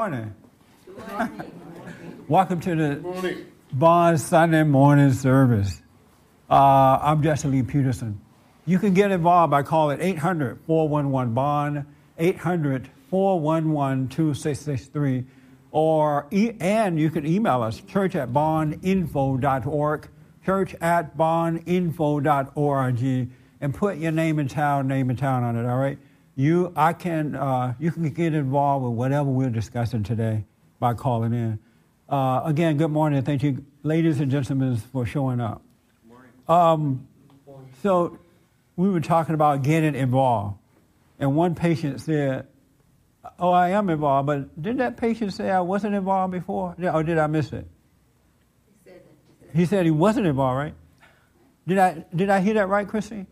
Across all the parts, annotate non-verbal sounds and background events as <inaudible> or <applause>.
Good morning. Welcome to the Morning. Bond Sunday morning service. Uh, I'm Jesse Lee Peterson. You can get involved by calling 800 411 Bond, 800 411 2663, or e- and you can email us church at bondinfo.org, church at bondinfo.org, and put your name and town, name and town on it. All right. You, I can, uh, you can get involved with whatever we're discussing today by calling in. Uh, again, good morning. Thank you, ladies and gentlemen, for showing up. Um, so, we were talking about getting involved, and one patient said, "Oh, I am involved," but didn't that patient say I wasn't involved before, or did I miss it? He said. He said he wasn't involved, right? Did I did I hear that right, Christine?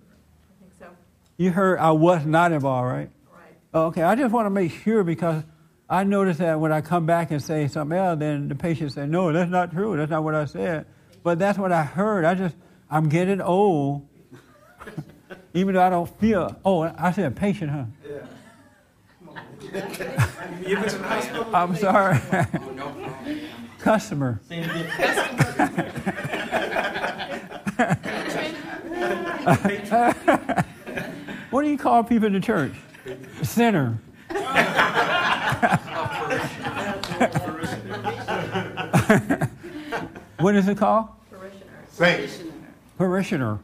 I think so. You heard I was not involved, right? Right. Oh, Okay, I just want to make sure because I noticed that when I come back and say something else, then the patient say, "No, that's not true. That's not what I said." But that's what I heard. I just I'm getting old, <laughs> even though I don't feel. Oh, I said patient, huh? Yeah. You've been in hospital? I'm sorry, <laughs> customer. <laughs> what do you call people in the church? Sinner. <laughs> what is it called? Parishioner. Saints. Parishioner.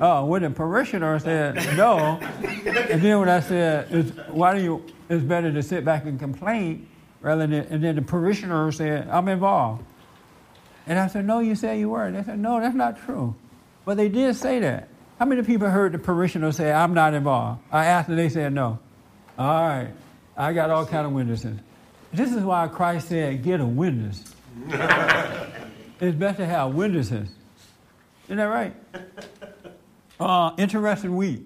Oh, when the parishioner said no, and then when I said, it's, why do you, it's better to sit back and complain rather than, and then the parishioner said, I'm involved. And I said, no, you said you were. They said, no, that's not true. But they did say that. How many people heard the parishioner say, I'm not involved? I asked and they said no. All right. I got all kind of witnesses. This is why Christ said, get a witness. <laughs> it's best to have witnesses. Isn't that right? <laughs> Uh, interesting week.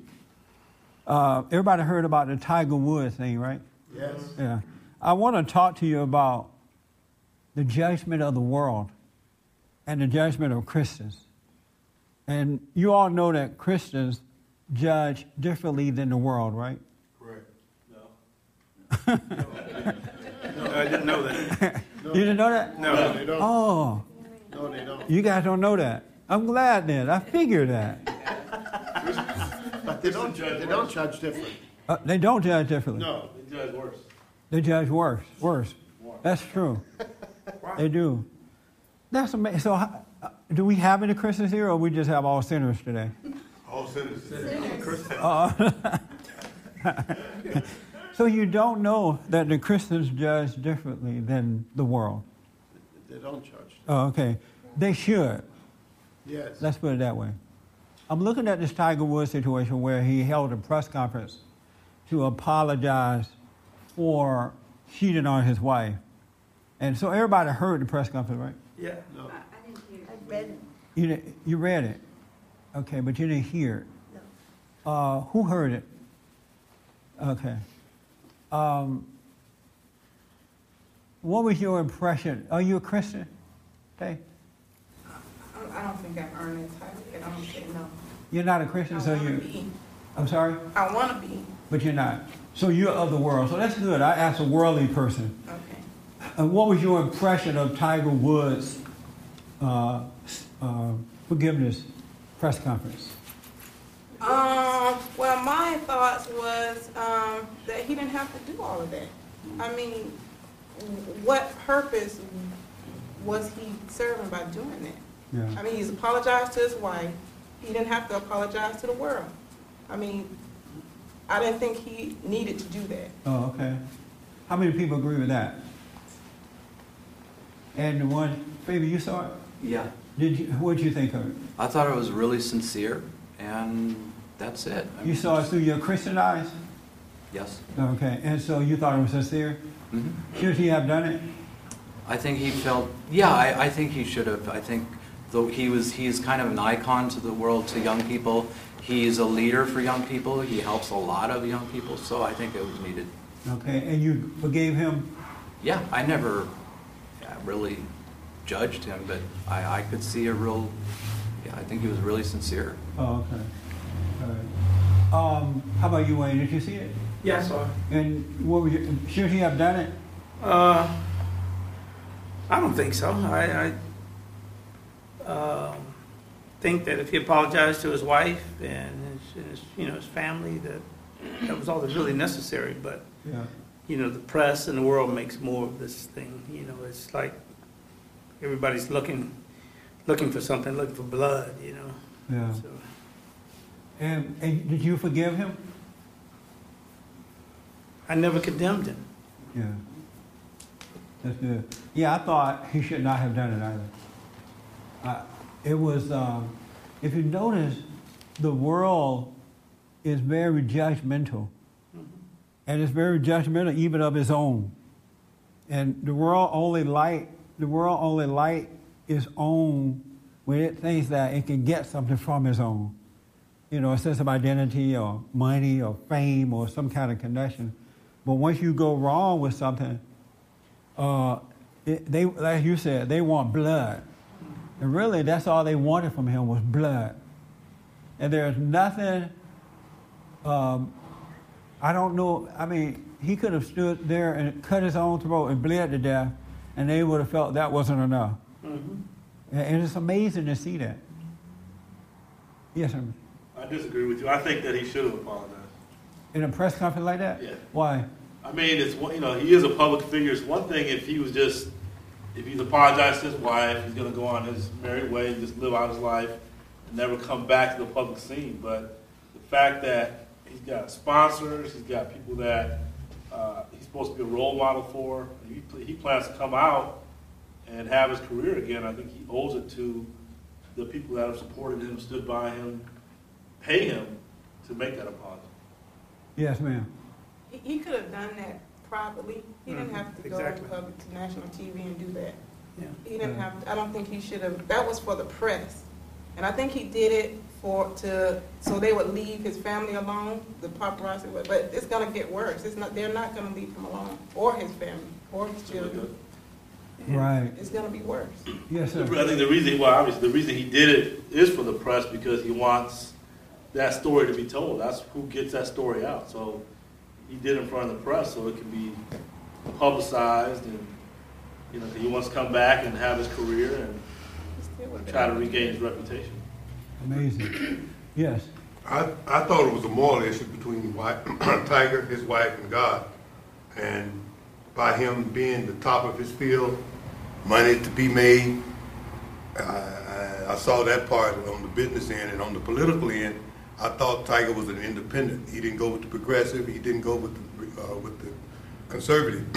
Uh, everybody heard about the Tiger Woods thing, right? Yes. Yeah. I want to talk to you about the judgment of the world and the judgment of Christians. And you all know that Christians judge differently than the world, right? Correct. No. no, I didn't know that. <laughs> You didn't know that? No, they don't. Oh, No, they don't. you guys don't know that. I'm glad then. I figured that. But they don't judge. They don't judge different. Uh, they don't judge differently. No, they judge worse. They judge worse. Worse. That's true. <laughs> They do. That's amazing. So, how- do we have any Christians here, or we just have all sinners today? <laughs> All sinners. <laughs> So you don't know that the Christians judge differently than the world. They don't judge. Oh, okay. They should. Yes. Let's put it that way. I'm looking at this Tiger Woods situation where he held a press conference to apologize for cheating on his wife. And so everybody heard the press conference, right? Yeah. No. I, I didn't hear. I read it. You, di- you read it. Okay, but you didn't hear it. No. Uh, who heard it? Okay. Um, what was your impression? Are you a Christian? Okay. I I don't think I earned that title. I don't say no. You're not a Christian, I so want to you. be. I'm sorry, I want to be. but you're not. So you're of the world. So that's good. I asked a worldly person. Okay. And what was your impression of Tiger Woods' uh, uh, forgiveness press conference? Um. Well, my thoughts was um, that he didn't have to do all of that. I mean, what purpose was he serving by doing that? Yeah. I mean, he's apologized to his wife. He didn't have to apologize to the world. I mean, I didn't think he needed to do that. Oh, okay. How many people agree with that? And the one, baby, you saw it? Yeah, Did you? What did you think of it? I thought it was really sincere, and that's it. I You mean, saw it through your Christian eyes? Yes. Okay, and so you thought it was sincere? hmm Should he have done it? I think he felt. Yeah, I, I think he should have. I think though he was, he's kind of an icon to the world, to young people. He's a leader for young people. He helps a lot of young people. So I think it was needed. Okay, and you forgave him? Yeah, I never yeah, really judged him, but I, I could see a real. Yeah, I think he was really sincere. Oh, okay. All right. Um, how about you, Wayne? Did you see it? Yeah, I saw it. And what was your, should he have done it? Uh, I don't think so. I, I um, think that if he apologized to his wife and his, his, you know, his family, that that was all that's really necessary. But Yeah. you know, the press and the world makes more of this thing. You know, it's like everybody's looking, looking for something, looking for blood. You know. Yeah. So, And, and did you forgive him? I never condemned him. Yeah. That's good. Yeah, I thought he should not have done it either. Uh, it was, um, if you notice, the world is very judgmental. And it's very judgmental even of its own. And the world only light, the world only light its own when it thinks that it can get something from its own. You know, a sense of identity or money or fame or some kind of connection. But once you go wrong with something, uh, it, they, like you said, they want blood. And really, that's all they wanted from him was blood. And there's nothing, um, I don't know, I mean, he could have stood there and cut his own throat and bled to death, and they would have felt that wasn't enough. Mhm. And and it's amazing to see that. Yes, sir. I disagree with you. I think that he should have apologized. In a press conference like that? Yeah. Why? I mean, it's you know, he is a public figure. It's one thing if he was just, if he's apologized to his wife, he's going to go on his merry way, and just live out his life, and never come back to the public scene. But the fact that he's got sponsors, he's got people that uh, he's supposed to be a role model for. He, he plans to come out and have his career again. I think he owes it to the people that have supported him, stood by him, pay him to make that apology. Yes, ma'am. He, he could have done that privately. He didn't have to go exactly. public to national TV and do that. Yeah. He didn't Yeah. have, I don't think he should have, that was for the press. And I think he did it for, to, so they would leave his family alone, the paparazzi, would- but it's gonna get worse. It's not, they're not gonna leave him alone, or his family, or his children. Right. It's gonna be worse. Yes, sir. I think the reason, well, obviously, the reason he did it is for the press because he wants that story to be told. That's who gets that story out. So he did it in front of the press so it can be publicized and, you know, he wants to come back and have his career and He still would've been try to regain his reputation. Amazing. Yes. I, I thought it was a moral issue between Wi- <clears throat> Tiger, his wife, and God. And by him being the top of his field, money to be made, I, I, I saw that part on the business end and on the political end. I thought Tiger was an independent. He didn't go with the progressive. He didn't go with the, uh, with the conservative. <clears throat>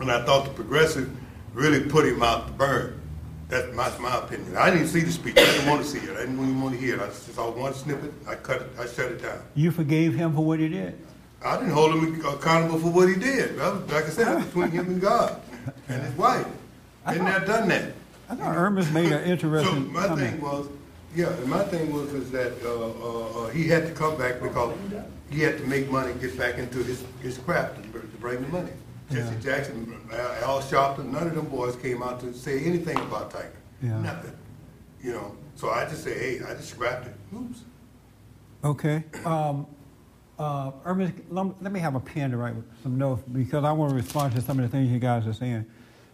and I thought the progressive really put him out to burn. That's my, my opinion. I didn't see the speech. I didn't want to see it. I didn't even want to hear it. I just saw one snippet. I cut it. I shut it down. You forgave him for what he did. I didn't hold him accountable for what he did. Well, like I said, that's between him and God and his wife. Been there, done that. I thought Ernest made an interesting. So my thing was, yeah, and my thing was is that uh, uh, he had to come back because he had to make money, get back into his, his craft to bring the money. Jesse Yeah. Jackson, Al Al Sharpton, none of them boys came out to say anything about Tiger. Yeah. Nothing. You know, so I just say, hey, I just scrapped it. Oops. Okay. Um, uh, let me have a pen to write some notes because I want to respond to some of the things you guys are saying.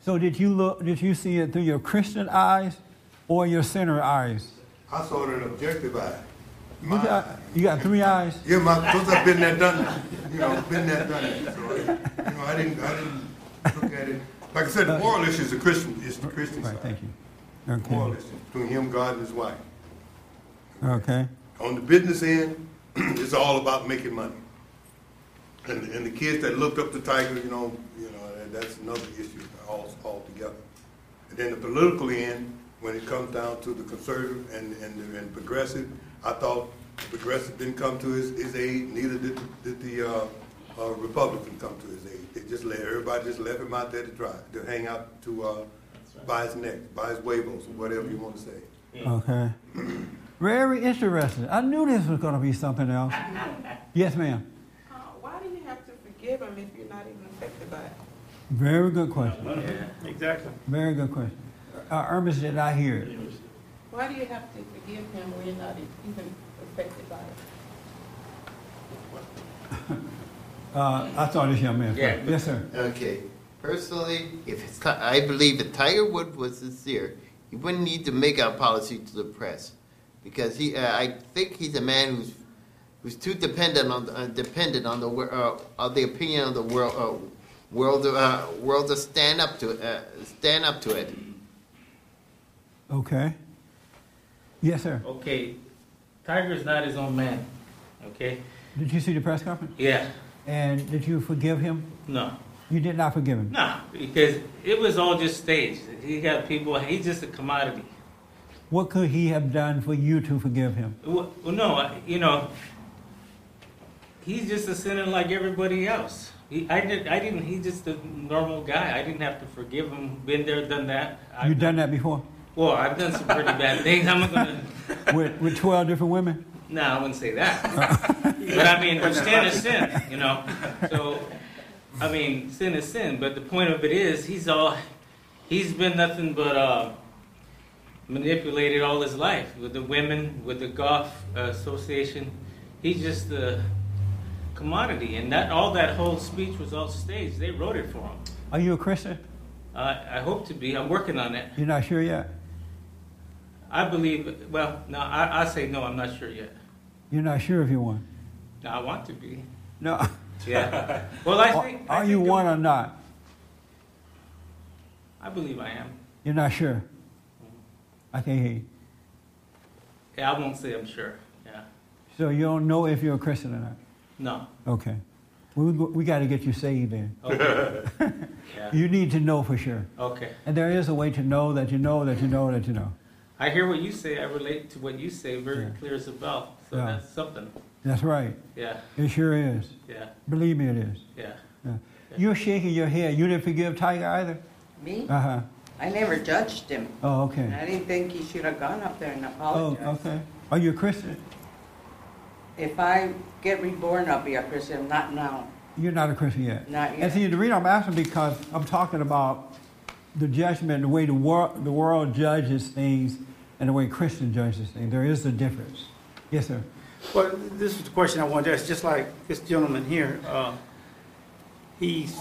So did you look, did you see it through your Christian eyes or your sinner eyes? I saw it in objective eye. You got, eye. you got three eyes? Yeah, my, because I've been there, done that. You know, been there, done that. So, you know, I didn't, I didn't look at it. Like I said, the moral issue is the Christian, is the Christian Right, side. thank you. Moral Okay. issue between him, God, and his wife. Okay. On the business end, <clears throat> it's all about making money. And, and the kids that looked up to Tiger, you know, you know, that- that's another issue all, altogether. And then the political end, when it comes down to the conservative and, and, and progressive, I thought the progressive didn't come to his, his aid, neither did, did the, uh, uh, Republican come to his aid. They just let, everybody just left him out there to dry, to hang out, to, uh, buy his neck, buy his huevos, or whatever you want to say. Okay. Very interesting. I knew this was going to be something else. Yes, ma'am. Uh, why do you have to forgive him if you're not even affected by it? Very good question. Yeah, exactly. Very good question. Uh, Ernest did I hear it. Why do you have to forgive him when you're not even affected by it? <laughs> Uh, I saw this young man. Yeah. Yes, sir. Okay. Personally, if it's, Ti- I believe if Tiger Woods was sincere, he wouldn't need to make an apology to the press, because he, uh, I think he's a man who's who's too dependent on the, uh, dependent on the wor- uh, on the opinion of the world uh, world uh, world to stand up to uh, stand up to it. Okay. Yes, sir. Okay, Tiger's not his own man, okay? Did you see the press conference? Yeah, And did you forgive him? no, You did not forgive him. no, because it was all just staged. He got people, he's just a commodity. What could he have done for you to forgive him? Well, well, no, you know, he's just a sinner like everybody else. He, I did, I didn't. He's just a normal guy. I didn't have to forgive him. Been there, done that. You've done that before? Well, I've done some pretty bad things. I'm not gonna. <laughs> with, with 12 different women? No, I wouldn't say that. but I mean, sin is sin, you know. So, I mean, sin is sin. But the point of it is, he's all, he's been nothing but uh, manipulated all his life with the women, with the golf uh, association. He's just a commodity, and that all that whole speech was all staged. They wrote it for him. Are you a Christian? Uh, I hope to be. I'm working on it. You're not sure yet? I believe. Well, no, I, I say no. I'm not sure yet. You're not sure if you won? No, I want to be. No. Yeah. Well, I Are, think. I are you one or not? I believe I am. You're not sure? Mm-hmm. I can't hear you. Yeah, I won't say I'm sure. Yeah. So you don't know if you're a Christian or not? No. Okay. We, we got to get you saved then. Okay. <laughs> yeah. You need to know for sure. Okay. And there is a way to know that you know that you know that you know. I hear what you say. I relate to what you say very Yeah. clear as a bell. So Yeah. that's something. That's right. Yeah. It sure is. Yeah. Believe me, it is. Yeah. Yeah. You're shaking your head. You didn't forgive Tiger either? Me? Uh huh. I never judged him. Oh, okay. I didn't think he should have gone up there and Oh, okay. Are you a Christian? If I get reborn, I'll be a Christian. Not now. You're not a Christian yet. Not And yet. see, the reason I'm asking because I'm talking about the judgment, the way the world, the world judges things, and the way Christian judges things. There is a difference. Yes, sir. Well, this is the question I wanted to ask, just like this gentleman here. Uh, he's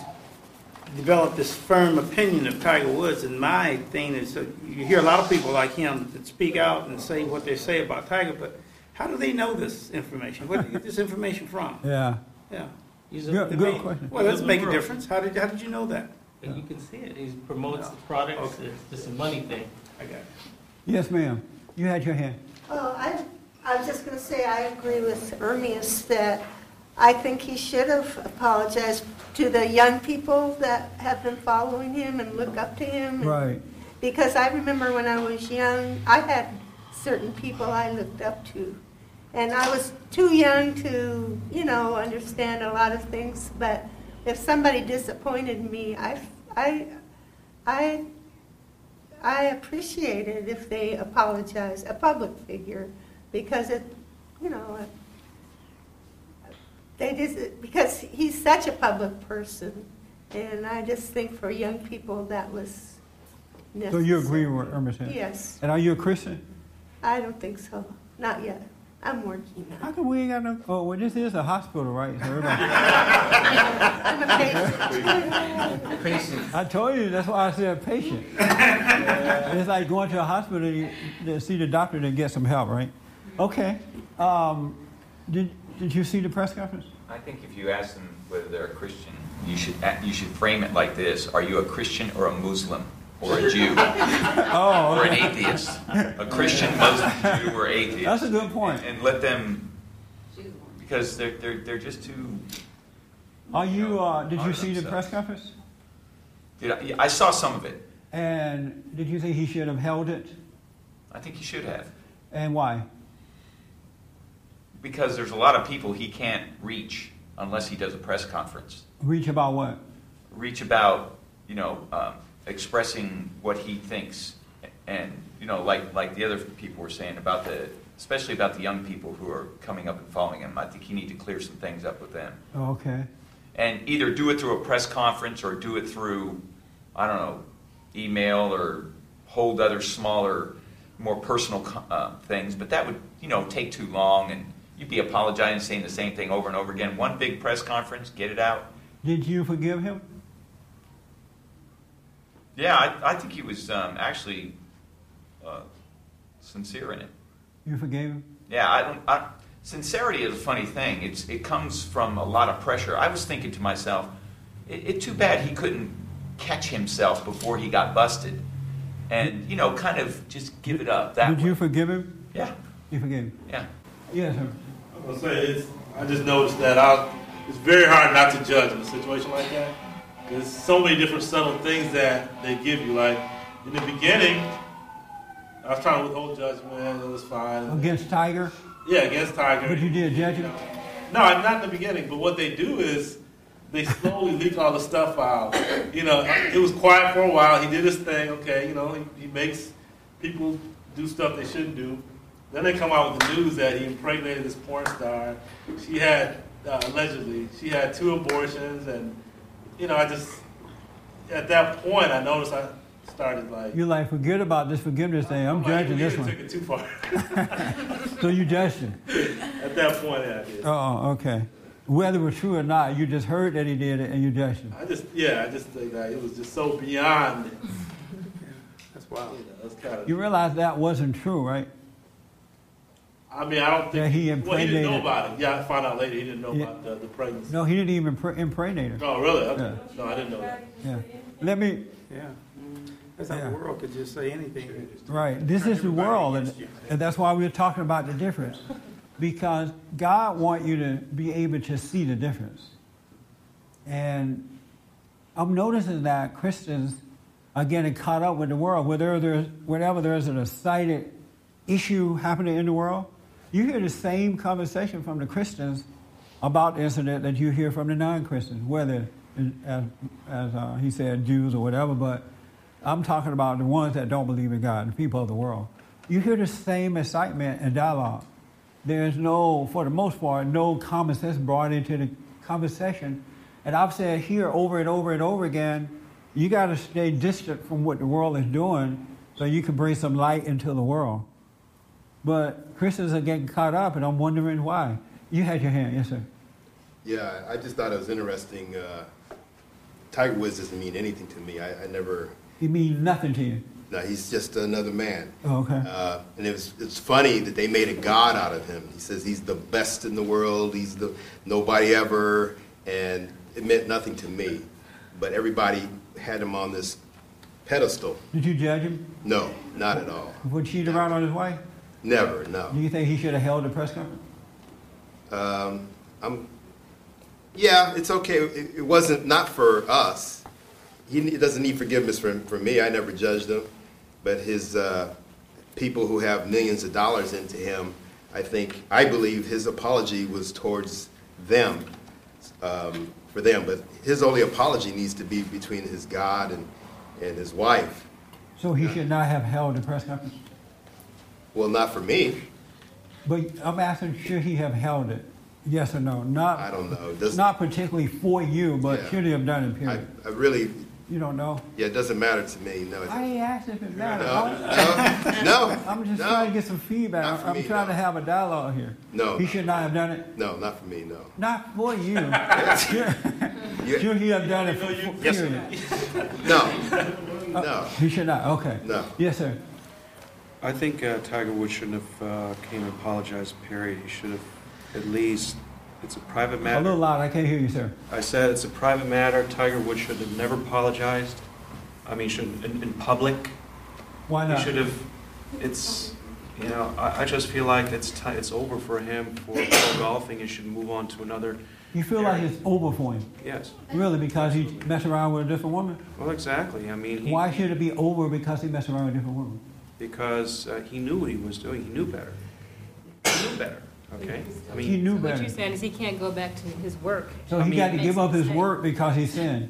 developed this firm opinion of Tiger Woods, and my thing is, uh, you hear a lot of people like him that speak out and say what they say about Tiger, but how do they know this information? Where do they get this information from? Yeah. Yeah. He's a, Good, good question. Well, let's He's make a difference. How did, how did you know that? And you can see it. He promotes the products. Okay. It's just a money thing. I got it. Yes, ma'am. You had your hand. Oh, I, I was just going to say, I agree with Ermias that I think he should have apologized to the young people that have been following him and look up to him. and- Right. Because I remember when I was young, I had certain people I looked up to. And I was too young to, you know, understand a lot of things, but if somebody disappointed me, I, I, I, I appreciate it if they apologize, a public figure, because it, you know, uh, they just, because he's such a public person. And I just think for young people, that was necessary. So you agree with Irma? Yes. And are you a Christian? I don't think so. Not yet. I'm working on How it. come we ain't got no? Oh, well, this is a hospital, right? So everybody- I'm a patient. Patient. I told you that's why I said patient. <laughs> it's like going to a hospital you, to see the doctor to get some help, right? Okay. Um, did Did you see the press conference? I think if you ask them whether they're a Christian, you should you should frame it like this: Are you a Christian or a Muslim or a Jew <laughs> Oh, or an atheist? A Christian, Muslim, Jew, or atheist? That's a good point. And, and let them, because they're they're they're just too. Are you? Uh, did you Hard see the press conference? Did I, I saw some of it. And did you think he should have held it? I think he should have, And why? because there's a lot of people he can't reach unless he does a press conference. Reach about what? reach about, you know, um, expressing what he thinks, and you know, like like the other people were saying about the, especially about the young people who are coming up and following him. I think you need to clear some things up with them, Oh, okay. and either do it through a press conference or do it through, I don't know, email or hold other smaller, more personal uh, things. But that would, you know, take too long, and you'd be apologizing, saying the same thing over and over again. One big press conference, get it out. Did you forgive him? Yeah, I, I think he was um, actually uh, sincere in it. You forgave him? Yeah, I don't. I, sincerity is a funny thing. It's it comes from a lot of pressure. I was thinking to myself, it, it too bad he couldn't catch himself before he got busted, and you know, kind of just give it up. That Did way. you forgive him? Yeah, You forgave him? yeah. Yes, sir. I'm gonna say it's. I just noticed that I. It's very hard not to judge in a situation like that. There's so many different subtle things that they give you. Like in the beginning, I was trying to withhold judgment. It was fine. Against Tiger? Yeah, against Tiger. But you did judge him? No, not in the beginning. But what they do is they slowly leak all the stuff out. You know, it was quiet for a while. He did his thing. Okay, you know, he, he makes people do stuff they shouldn't do. Then they come out with the news that he impregnated this porn star. She had uh, allegedly she had two abortions, and you know, I just at that point I noticed I started like. You're like, forget about this forgiveness thing. I'm like, judging you this took one. it too far. <laughs> So you judged him? at that point, yeah, I did. Oh, okay. Whether it was true or not, you just heard that he did it and you judged him. I just yeah, I just think that it was just so beyond. That's wild. You know, it's kind of. You realize that wasn't true, right? I mean, I don't think Yeah, he Well, he didn't know impregnated- about it. Yeah, I found out later he didn't know Yeah. about the, the pregnancy. No, he didn't even impre- impregnate her. Oh, really? Okay. Yeah. No, I didn't know that. Yeah. Let me, Yeah. Mm-hmm. That's how Yeah. the world could just say anything. right. This is the world, and, and that's why we're talking about the difference. Because God wants you to be able to see the difference. And I'm noticing that Christians are getting caught up with the world. Whether there's, whenever there's an excited issue happening in the world, you hear the same conversation from the Christians about the incident that you hear from the non-Christians, whether, as, as uh, he said, Jews or whatever, but I'm talking about the ones that don't believe in God, the people of the world. You hear the same excitement and dialogue. There's no, for the most part, no common sense brought into the conversation. And I've said here over and over and over again, you got to stay distant from what the world is doing so you can bring some light into the world. But Christians are getting caught up, and I'm wondering why. You had your hand, yes, sir. Yeah, I just thought it was interesting. Uh, Tiger Woods doesn't mean anything to me. I, I never. He means nothing to you. No, he's just another man. Oh, okay. Uh, and it was it's funny that they made a god out of him. He says he's the best in the world. He's the nobody ever, and it meant nothing to me. But everybody had him on this pedestal. Did you judge him No, not at all. for cheating around on his wife? Never. No. Do you think he should have held a press conference? Um, I'm. Yeah, it's okay. It, it wasn't not for us. He doesn't need forgiveness from from me. I never judged him, but his uh, people who have millions of dollars into him. I think I believe his apology was towards them, um, for them. But his only apology needs to be between his God and and his wife. So he should not have held a press conference? Well, not for me. But I'm asking, should he have held it? Yes or no? Not, I don't know. Doesn't- not particularly for you, but Yeah. should he have done it, I, period? I really. You don't know? Yeah, it doesn't matter to me. No. It I ain't asked if it matters. No, no, I'm just no. trying to get some feedback. Not for I'm me, trying no. to have a dialogue here. No, He should not have done it? No, not for me. No. Not for you. You- <laughs> <laughs> Should he have done it for, for Yes, period? No, uh, no. He should not, okay. No. Yes, sir. I think uh, Tiger Woods shouldn't have uh, came and apologized, period. He should have at least, it's a private matter. A little loud, I can't hear you, sir. I said it's a private matter. Tiger Woods should have never apologized. I mean, should in, in public. Why not? He should have, it's, you know, I, I just feel like it's ti it's over for him for pro golfing. He should move on to another, You feel like it's over for him? yes. Really, because he messed around with a different woman? Well, exactly. I mean, he, Why should it be over because he messed around with a different woman? Because uh, he knew what he was doing. He knew better. He knew better, okay? I mean, He knew What you're saying is he can't go back to his work. So I he mean- got to give up his work because he sinned.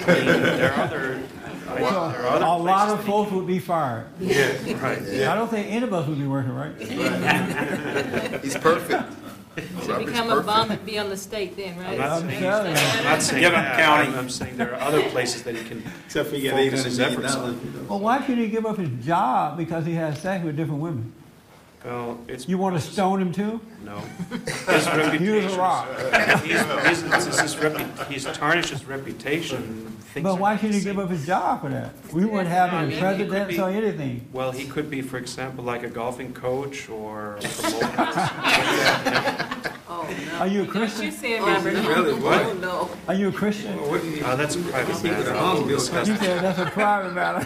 I mean, there are other, I- there are other A lot of folks would be fired. Yeah, right. Yeah. I don't think any of us would be working, right? He's perfect. Should become a perfect. bum and be on the state then, right? not I'm saying, telling you. Not saying Give up that. county. I'm, I'm saying there are other places that he can Except for you got focus $800 his million efforts dollars. on. Well, why should he give up his job because he has sex with different women? Well, it's. You want to stone him too? No. <laughs> His reputation. Use a rock. He's, he's, it's his repu- he's tarnished his reputation. Things But are why not should the he give same. up his job for that? We wouldn't have I any mean, he could presidents be- or anything. Well, he could be, for example, like a golfing coach or a <laughs> promoter. Oh, no. Are you a What Christian? you said, Oh, really? What? <laughs> Oh, no. Are you a Christian? Uh, that's a private matter. We'll discuss You that. said that's a private matter.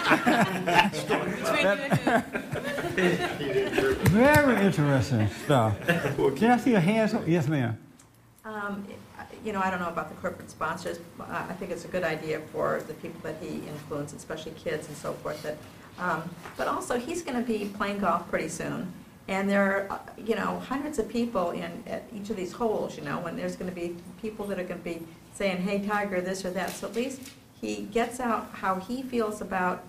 Between you and him. <laughs> Very interesting stuff. <laughs> Can I see your hands? Yes, ma'am. Um, You know, I don't know about the corporate sponsors. but I I think it's a good idea for the people that he influences, especially kids and so forth. That, um, But also, he's going to be playing golf pretty soon. And there are, uh, you know, hundreds of people in, at each of these holes, you know, when there's going to be people that are going to be saying, hey, Tiger, this or that. So at least he gets out how he feels about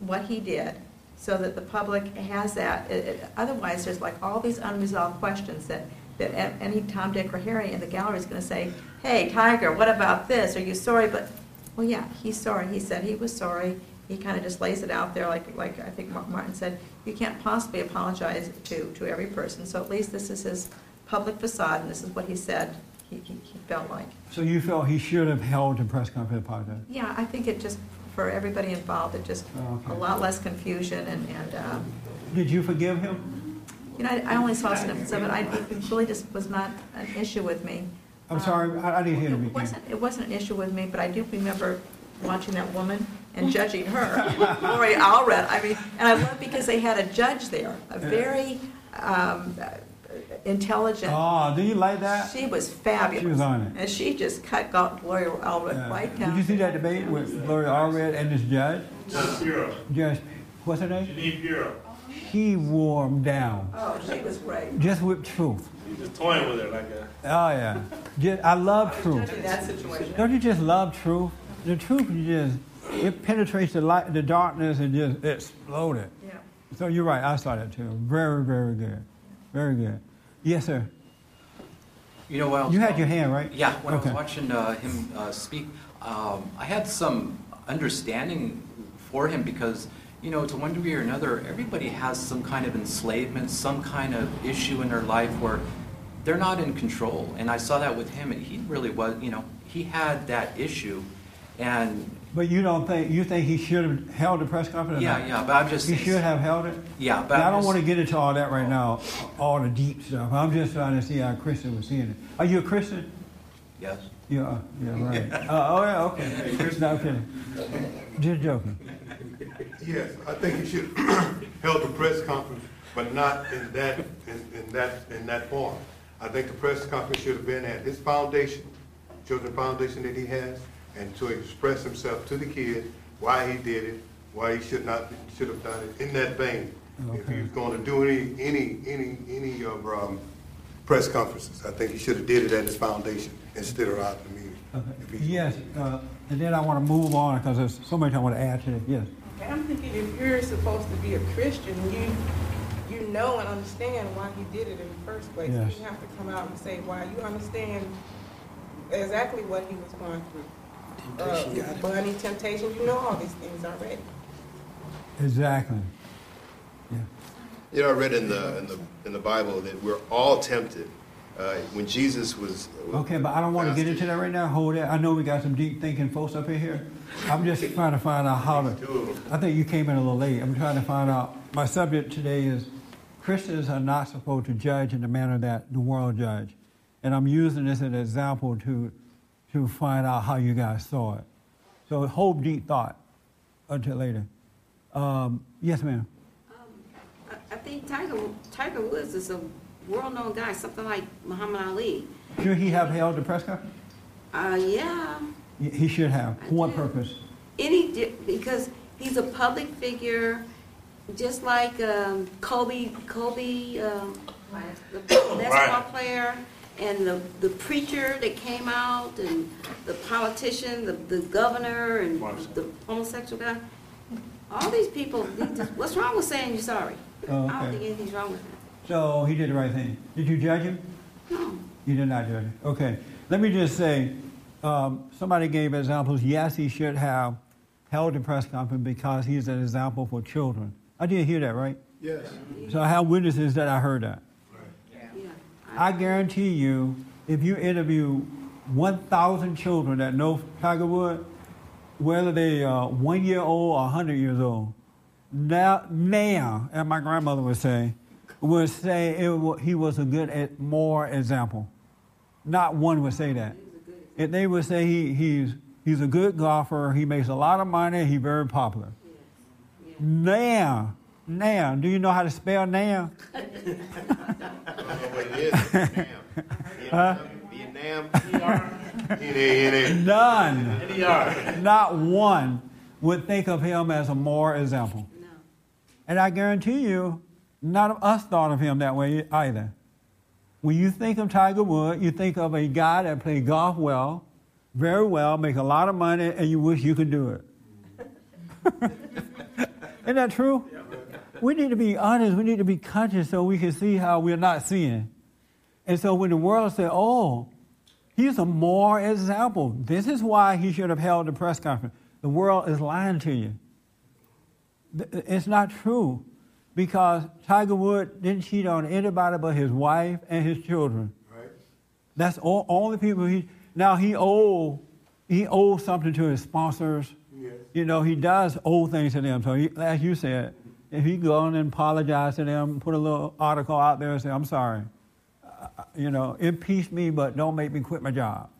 what he did, so that the public has that. It- it- Otherwise, there's like all these unresolved questions that, that any Tom, Dick, or Harry in the gallery is going to say, hey, Tiger, what about this? Are you sorry? But, well, yeah, he's sorry. He said he was sorry. He kind of just lays it out there, like, like I think Martin said, you can't possibly apologize to, to every person. So at least this is his public facade, and this is what he said he, he he felt like. So you felt he should have held a press conference apologize? Yeah, I think it just, for everybody involved, it just, Oh, a lot less confusion and, and, um, Did you forgive him? you know, I I only saw snippets of it, I, it really just was not an issue with me. I'm sorry, I I didn't hear the It beginning. wasn't, it wasn't an issue with me, but I do remember watching that woman and judging her, Gloria Allred, I mean, and I love because they had a judge there, a very, um, intelligent. Oh, do you like that? She was fabulous. She was on it. And she just cut Glo- Gloria Allred Yeah. right Did you see that debate with Gloria Allred and this judge? Judge Pirro. Judge, what's her name? Jeanine Pirro. She wore him down, Oh, she was great. just with truth. He's just toying with her like a. Oh, yeah. Just, I love truth. In that situation. Don't you just love truth? The truth just, it penetrates the light, the darkness and just exploded. Yeah. So you're right, I saw that too. Very, very good. Very good. Yes, sir. You know was- You had your hand, right? Yeah, when I was watching uh, him uh, speak, um, I had some understanding for him because, you know, to one degree or another, everybody has some kind of enslavement, some kind of issue in their life where they're not in control. And I saw that with him, and he really was, you know, he had that issue. And But you don't think, you think he should have held a press conference? or yeah, not? yeah, but I'm just. He should have held it? Yeah, but But I I'm don't just- want to get into all that right now, all the deep stuff. I'm just trying to see how Christian was seeing it. Are you a Christian? Yes. You are, yeah, right. Uh, oh, yeah, okay. No, I'm kidding. Just joking. Yes, I think he should <clears throat> held a press conference, but not in that, in, in that, in that form. I think the press conference should have been at his foundation, children's foundation that he has, and to express himself to the kids, why he did it, why he should not, should have done it, in that vein. If he was gonna do any, any, any, any of, um, press conferences, I think he should have did it at his foundation instead of out in the meeting. If he's- Yes, uh, and then I want to move on because there's so much I want to add to it. Yes. Okay, I'm thinking if you're supposed to be a Christian, you, you know and understand why he did it in the first place. Yes. You have to come out and say why. You understand exactly what he was going through. Uh, Bunny, temptation, you know all these things already. Exactly. Yeah. You know, I read in the, in the, in the Bible that we're all tempted. Uh, when Jesus was. Okay, but I don't want to get into that right now. Hold it. I know we got some deep thinking folks up in here. I'm just trying to find out how to. I think you came in a little late. I'm trying to find out. My subject today is Christians are not supposed to judge in the manner that the world judge, and I'm using this as an example to to find out how you guys saw it. So hold deep thought until later. Um, yes, ma'am. I- I think Tiger, Tiger Woods is a world-known guy, something like Muhammad Ali. Should he have held the press conference? Uh, yeah, He should have. For what purpose? any, di- because he's a public figure, just like um, Kobe, Kobe, um, the <coughs> basketball Right. player, and the, the preacher that came out, and the politician, the, the governor, and the homosexual guy. All these people, they just- what's wrong with saying you're sorry? Oh, I don't okay. think anything's wrong with that. So he did the right thing. Did you judge him? No. You did not judge him. Okay. Let me just say, um, somebody gave examples. Yes, he should have held the press conference because he's an example for children. I did hear that, right? Yes. So I have witnesses that I heard that. I guarantee you, if you interview 1,000 children that know Tiger Woods, whether they are one year old or 100 years old, now, now, as my grandmother would say, would say it, he was a good, more example. Not one would say that. If they would say he, he's, he's a good golfer, he makes a lot of money, he's very popular. Now, now, do you know how to spell now? I don't know what it is. Huh? <laughs> None. Not one would think of him as a moral example. And I guarantee you, none of us thought of him that way either. When you think of Tiger Woods, you think of a guy that played golf well, very well, make a lot of money, and you wish you could do it. <laughs> Isn't that true? We need to be honest. We need to be conscious so we can see how we're not seeing. And so when the world said, oh, he's a more example, this is why he should have held the press conference. The world is lying to you. It's not true because Tiger Woods didn't cheat on anybody but his wife and his children. Right. That's all, all the people he now he owe he owes something to his sponsors. Yes. You know, he does owe things to them. So he, as you said, if he go on and apologize to them, put a little article out there and say, I'm sorry. Uh, you know, impeach me, but don't make me quit my job. <laughs>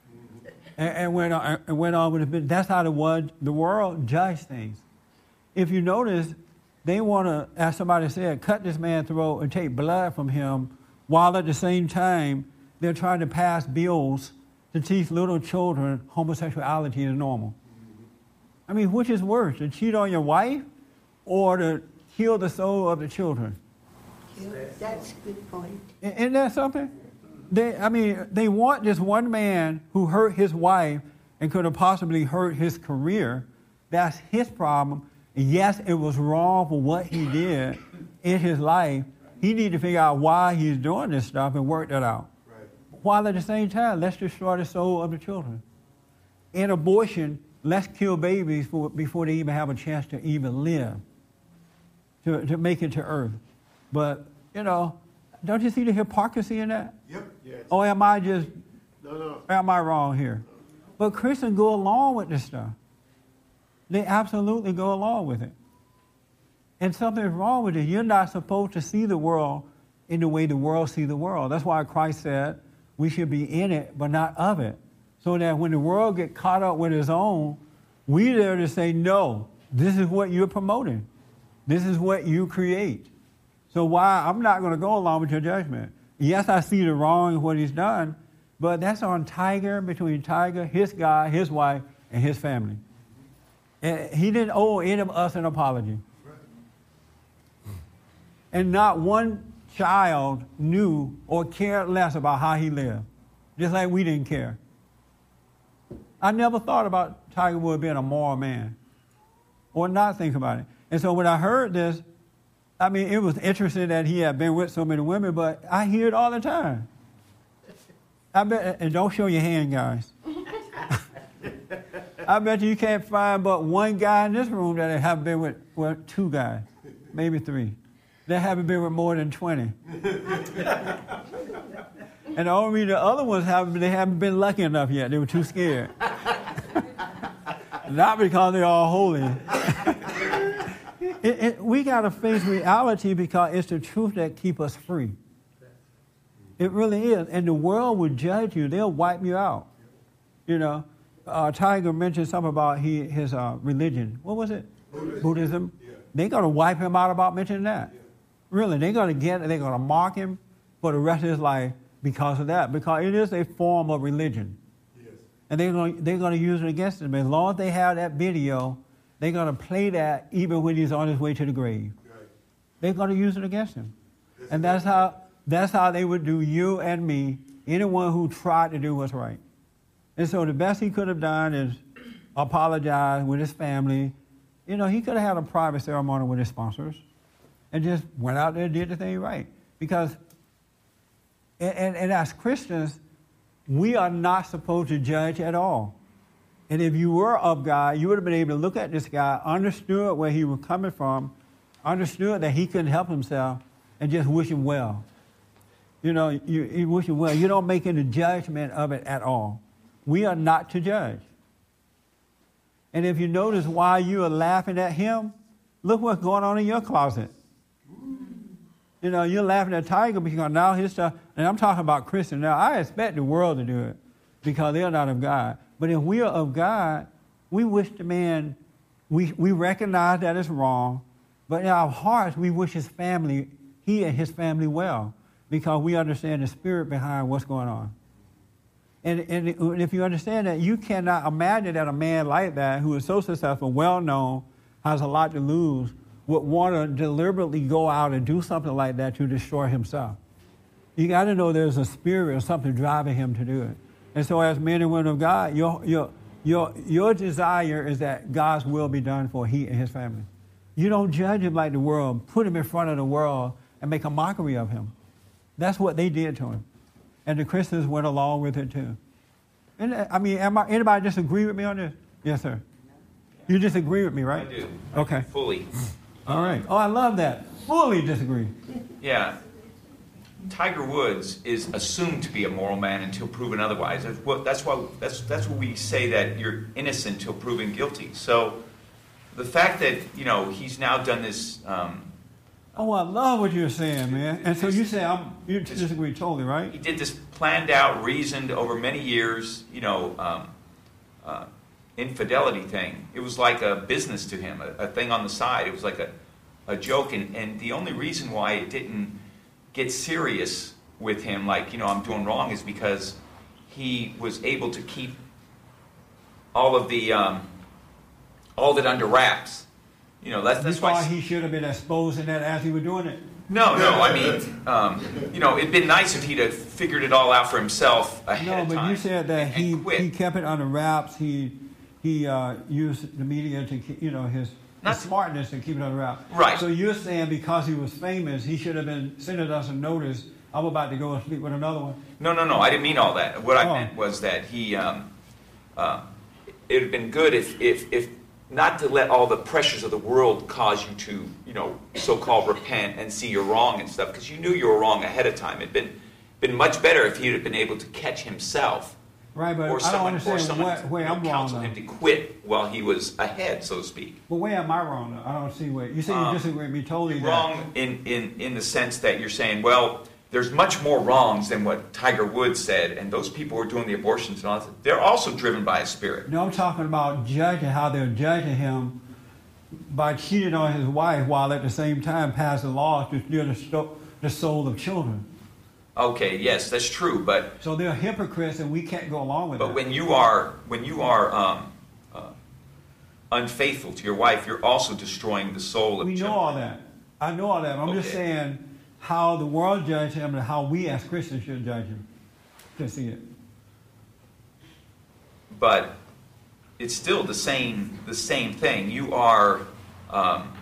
And, and went on, and went on with it. That's how the, world, the world judge things. If you notice, they want to, as somebody said, cut this man's throat and take blood from him, while at the same time they're trying to pass bills to teach little children homosexuality is normal. I mean, which is worse, to cheat on your wife or to kill the soul of the children? That's a good point. Isn't that something? They, I mean, they want this one man who hurt his wife and could have possibly hurt his career. That's his problem. Yes, it was wrong for what he did in his life. He need to figure out why he's doing this stuff and work that out. Right. While at the same time, let's destroy the soul of the children. In abortion, let's kill babies for, before they even have a chance to even live, to, to make it to earth. But, you know, don't you see the hypocrisy in that? Yep. Yes. Or am I just, No, no. am I wrong here? But Christians go along with this stuff. They absolutely go along with it. And something's wrong with it. You're not supposed to see the world in the way the world see the world. That's why Christ said we should be in it, but not of it. So that when the world get caught up with its own, we there to say, no, this is what you're promoting. This is what you create. So why I'm not going to go along with your judgment. Yes, I see the wrong in what he's done, but that's on Tiger, between Tiger, his guy, his wife, and his family. And he didn't owe any of us an apology. And not one child knew or cared less about how he lived, just like we didn't care. I never thought about Tiger Woods being a moral man or not think about it. And so when I heard this, I mean, it was interesting that he had been with so many women, but I hear it all the time. I bet, and don't show your hand, guys. <laughs> I bet you can't find but one guy in this room that haven't been with, well, two guys, maybe three, that haven't been with more than 20. <laughs> and the only the other ones haven't, they haven't been lucky enough yet. They were too scared. <laughs> Not because they're all holy. It, it, we got to face reality because it's the truth that keep us free. It really is. And the world will judge you. They'll wipe you out. You know, uh, Tiger mentioned something about he, his uh, religion. What was it? Buddhism. Buddhism. Yeah. They're going to wipe him out about mentioning that. Really, they're going to get, they're going to mock him for the rest of his life because of that. Because it is a form of religion. Yes. And they're going, they're going to use it against him. As long as they have that video, they're going to play that even when he's on his way to the grave. They're going to use it against him. And that's how, that's how they would do you and me, anyone who tried to do what's right. And so the best he could have done is apologize with his family. You know, he could have had a private ceremony with his sponsors and just went out there and did the thing right. Because, and, and, and as Christians, we are not supposed to judge at all. And if you were of God, you would have been able to look at this guy, understood where he was coming from, understood that he couldn't help himself and just wish him well. You know, you, you wish him well. You don't make any judgment of it at all. We are not to judge. And if you notice why you are laughing at him, look what's going on in your closet. You know, you're laughing at Tiger because now his stuff, and I'm talking about Christian now. I expect the world to do it because they're not of God. But if we are of God, we wish the man, we, we recognize that it's wrong, but in our hearts, we wish his family, he and his family well because we understand the spirit behind what's going on. And, and if you understand that, you cannot imagine that a man like that, who is so successful, well known, has a lot to lose, would want to deliberately go out and do something like that to destroy himself. You got to know there's a spirit or something driving him to do it. And so, as men and women of God, your, your, your, your desire is that God's will be done for he and his family. You don't judge him like the world, put him in front of the world, and make a mockery of him. That's what they did to him. And the Christians went along with it too. And uh, I mean, am I, anybody disagree with me on this? Yes, sir. You disagree with me, right? I do. Okay. Fully. All right. Oh, I love that. Fully disagree. Yeah. Tiger Woods is assumed to be a moral man until proven otherwise. That's what, that's why that's that's what we say that you're innocent until proven guilty. So the fact that you know he's now done this. Um, Oh, I love what you're saying, man. And so you say I'm you disagree totally, right? he did this planned out, reasoned over many years. You know, um, uh, infidelity thing. It was like a business to him, a, a thing on the side. It was like a, a joke, and, and the only reason why it didn't get serious with him, like you know, I'm doing wrong, is because he was able to keep all of the um, all that under wraps. You know, that's that's why. he should have been exposing that as he was doing it. No, no. I mean, um, you know, it'd been nice if he'd have figured it all out for himself ahead No, of but you said that he, he kept it under wraps. He he uh, used the media to you know his, his smartness and keep it under wraps. Right. So you're saying because he was famous, he should have been sending us a notice. I'm about to go and sleep with another one. No, no, no. I didn't mean all that. What I Oh. meant was that he. Um, uh, it would have been good if, if, if not to let all the pressures of the world cause you to, you know, so-called repent and see you're wrong and stuff, because you knew you were wrong ahead of time. It'd been been much better if he'd have been able to catch himself, Right, but or I don't someone, or understand someone what, where I'm wrong. counsel him to quit while he was ahead, so to speak. But where am I wrong? Though? I don't see where you say you Um, disagree with me totally. that- wrong in, in, in the sense that you're saying, well, there's much more wrongs than what Tiger Woods said, and those people who are doing the abortions and all that, they're also driven by a spirit. No, I'm talking about judging how they're judging him by cheating on his wife while at the same time passing laws to steal the, sto- the soul of children. Okay, yes, that's true, but So they're hypocrites, and we can't go along with but that. when you are when you are um, uh, unfaithful to your wife, you're also destroying the soul of we know all that. I know all that. I'm just saying how the world judges him and how we as Christians should judge him. To see it. but it's still the same the same thing. You are um,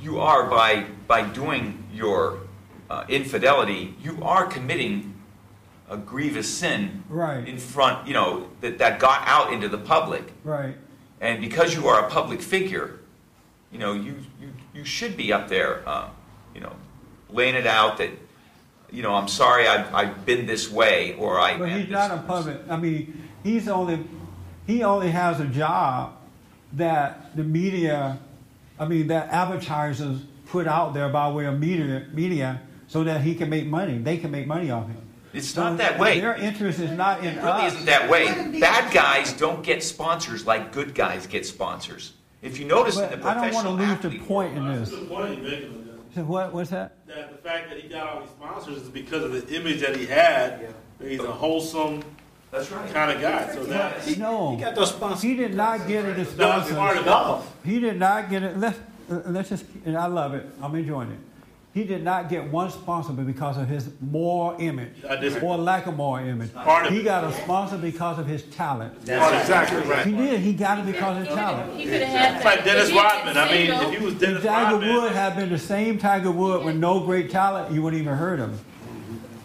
you are by by doing your uh, infidelity, you are committing a grievous sin Right. in front. You know that that got out into the public, Right. and because you are a public figure, you know you you, you should be up there, uh, you know, laying it out that. You know, I'm sorry I've, I've been this way, or I But he's not a public. I mean, he's only he only has a job that the media, I mean, that advertisers put out there by way of media, media, so that he can make money. They can make money off him. It's So not that way. Their interest is not in It really us. isn't that way. Bad guys don't get sponsors like good guys get sponsors. If you notice in the But I don't want to lose the point in this. the point he's making. Lou. So what? What's that? That the fact that he got all these sponsors is because of the image that he had. that He's a wholesome That's right. kind of guy. So that No, He got those sponsors. he did not get it as that was part sponsors. of golf. He did not get it. Let's let's just. And I love it. I'm enjoying it. He did not get one sponsor because of his moral image or lack of moral image. Part of He it. got a sponsor because of his talent. That's exactly right. He did. He got it because of his talent. He could have had that. like Dennis If Rodman. I mean, single- if he was If Dennis Tiger Rodman, Wood had been the same Tiger Wood with no great talent, you wouldn't even heard of him.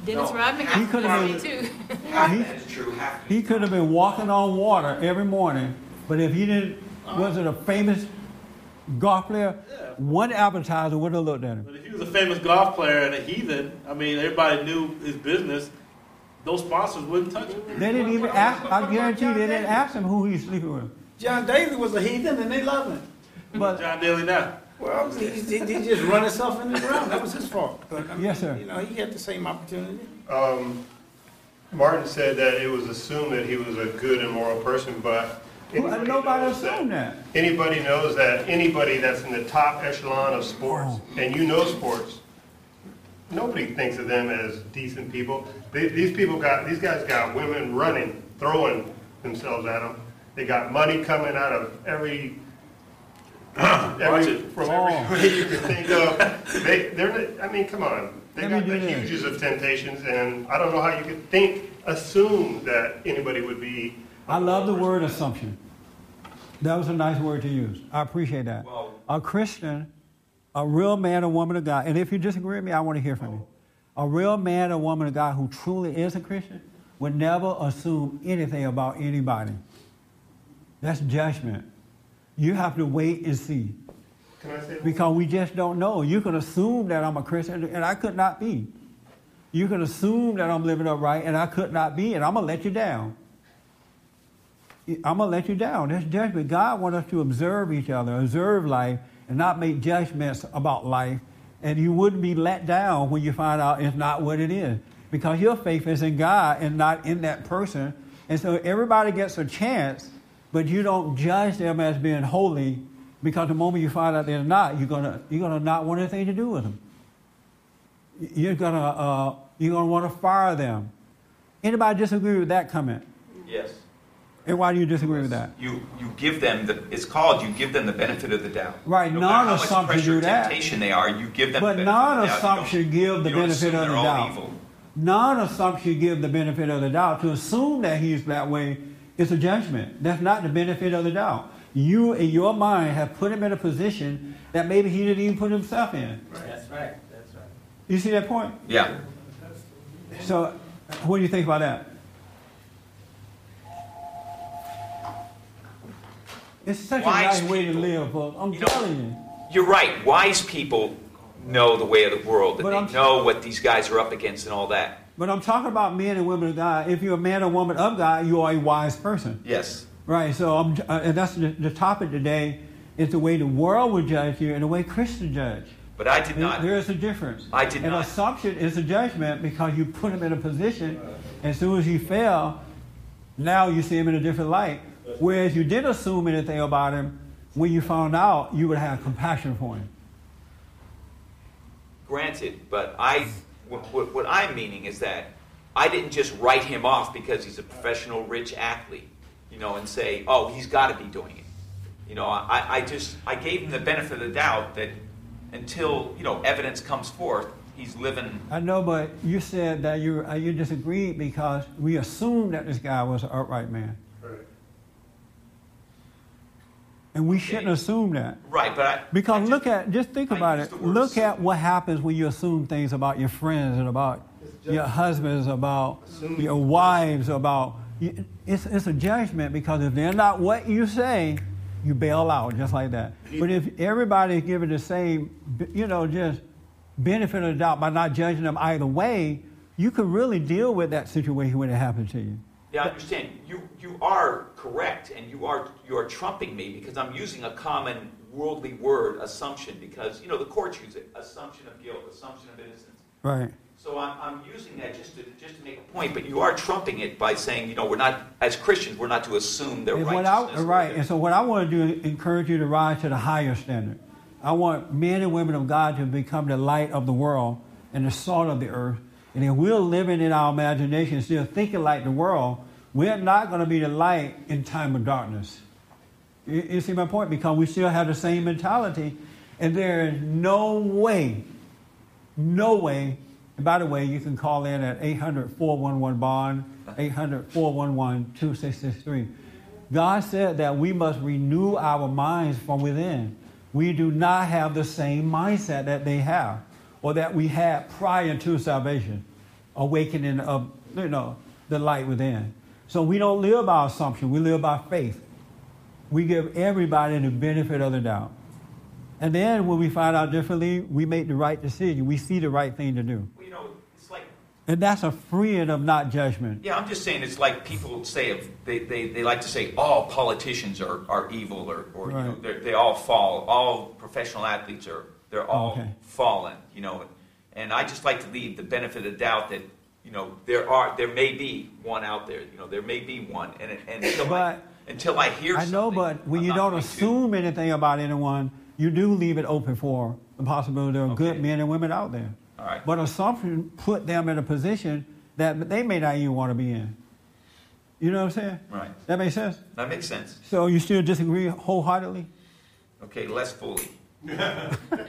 Dennis No. Rodman He could have been- too. <laughs> He- that's true. He could have been walking on water every morning, but if he didn't, uh-huh. wasn't a famous golf player, one advertiser would have looked at him. But if he was a famous golf player and a heathen, I mean, everybody knew his business. Those sponsors wouldn't touch him. They didn't even ask. I guarantee they didn't ask him who he's sleeping with. John Daly was a heathen and they loved him. But John Daly now. Well, he, he, he just run himself in the ground. That was his fault. But, I mean, Yes, sir. You know, he had the same opportunity. Um, Martin said that it was assumed that he was a good and moral person, but Who- anybody nobody knows assumed that. Anybody knows that anybody that's in the top echelon of sports, Oh. and you know sports, nobody thinks of them as decent people. They, these people got, these guys got women running, throwing themselves at them. They got money coming out of every, Watch <clears throat> every it. from Oh. every way you can think of. They, they're, I mean, come on. They Let me got the do this. huges of temptations, and I don't know how you could think, assume that anybody would be. I love the word assumption. That was a nice word to use. I appreciate that. Well- a Christian, a real man or woman of God, and if you disagree with me, I want to hear from you. A real man or woman of God who truly is a Christian would never assume anything about anybody. That's judgment. You have to wait and see. Can I say? Because we just don't know. You can assume that I'm a Christian, and I could not be. You can assume that I'm living upright, and I could not be, and I'm going to let you down. I'm going to let you down. That's judgment. God wants us to observe each other, observe life, and not make judgments about life. And you wouldn't be let down when you find out it's not what it is. Because your faith is in God and not in that person. And so everybody gets a chance, but you don't judge them as being holy because the moment you find out they're not, you're gonna you're gonna not want anything to do with them. You're gonna uh, you're gonna want to fire them. Anybody disagree with that comment? Yes. And why do you disagree with that? You, you give them the, it's called, you give them the benefit of the doubt. Right, No matter how much non-assumption pressure do or that. temptation they are, you give them But the benefit of the doubt. Don't- non-assumption give the benefit of the doubt. evil. Non-assumption give the benefit of the doubt. To assume that he's that way is a judgment. That's not the benefit of the doubt. You, in your mind, have put him in a position that maybe he didn't even put himself in. Right. That's right, that's right. You see that point? Yeah. So, what do you think about that? It's such Wise a nice way to live, folks. I'm You know, telling you. You're right. Wise people know the way of the world, and But they I'm- know what these guys are up against and all that. But I'm talking about men and women of God. If you're a man or woman of God, you are a wise person. Yes. Right. So, I'm, uh, and that's the, the topic today is the way the world would judge you and the way Christians judge. But I did not. There is a difference. I did An not. An assumption is a judgment because you put him in a position. As soon as he fell, now you see him in a different light. Whereas you didn't assume anything about him, when you found out, you would have compassion for him. Granted, but I, what, what, what I'm meaning is that I didn't just write him off because he's a professional, rich athlete, you know, and say, oh, he's got to be doing it. You know, I, I just, I gave him the benefit of the doubt that until, you know, evidence comes forth, he's living, I know, but you said that you uh, you disagreed because we assumed that this guy was an upright man, and we shouldn't assume that. right, but I, Because look at, just think I about it. the word Look at what happens when you assume things about your friends and about your husbands, about your wives, about. It's, it's a judgment because if they're not what you say, you bail out just like that. But if everybody is given the same, you know, just benefit of the doubt by not judging them either way, you could really deal with that situation when it happens to you. Yeah, I understand. You you are correct, and you are you are trumping me because I'm using a common worldly word, assumption, because you know the courts use it, assumption of guilt, assumption of innocence. Right. So I'm, I'm using that just to just to make a point, but you are trumping it by saying you know we're not as Christians we're not to assume their And what I, uh, right, and so what I want to do is encourage you to rise to the higher standard. I want men and women of God to become the light of the world and the salt of the earth. And if we're living in our imagination, still thinking like the world, we're not going to be the light in time of darkness. You, you see my point? Because we still have the same mentality, and there is no way, no way. And by the way, you can call in at 800 411 Bond, 800 411 2663. God said that we must renew our minds from within. We do not have the same mindset that they have or that we had prior to salvation, awakening of you know, the light within. So we don't live by assumption, we live by faith. We give everybody the benefit of the doubt. And then when we find out differently, we make the right decision. We see the right thing to do. You know, it's like And that's a freeing of not judgment. Yeah, I'm just saying it's like people say if they, they, they like to say all politicians are, are evil or, or you know they all fall all professional athletes are they're all Okay. fallen you know and I just like to leave the benefit of the doubt that you know there are there may be one out there you know there may be one and, and until I, But- until I hear I know, but when I'm you don't going to. assume anything about anyone, you do leave it open for the possibility there of good men and women out there. All right. But assumption put them in a position that they may not even want to be in. You know what I'm saying? right That makes sense? that makes sense So you still disagree wholeheartedly? okay less fully no <laughs>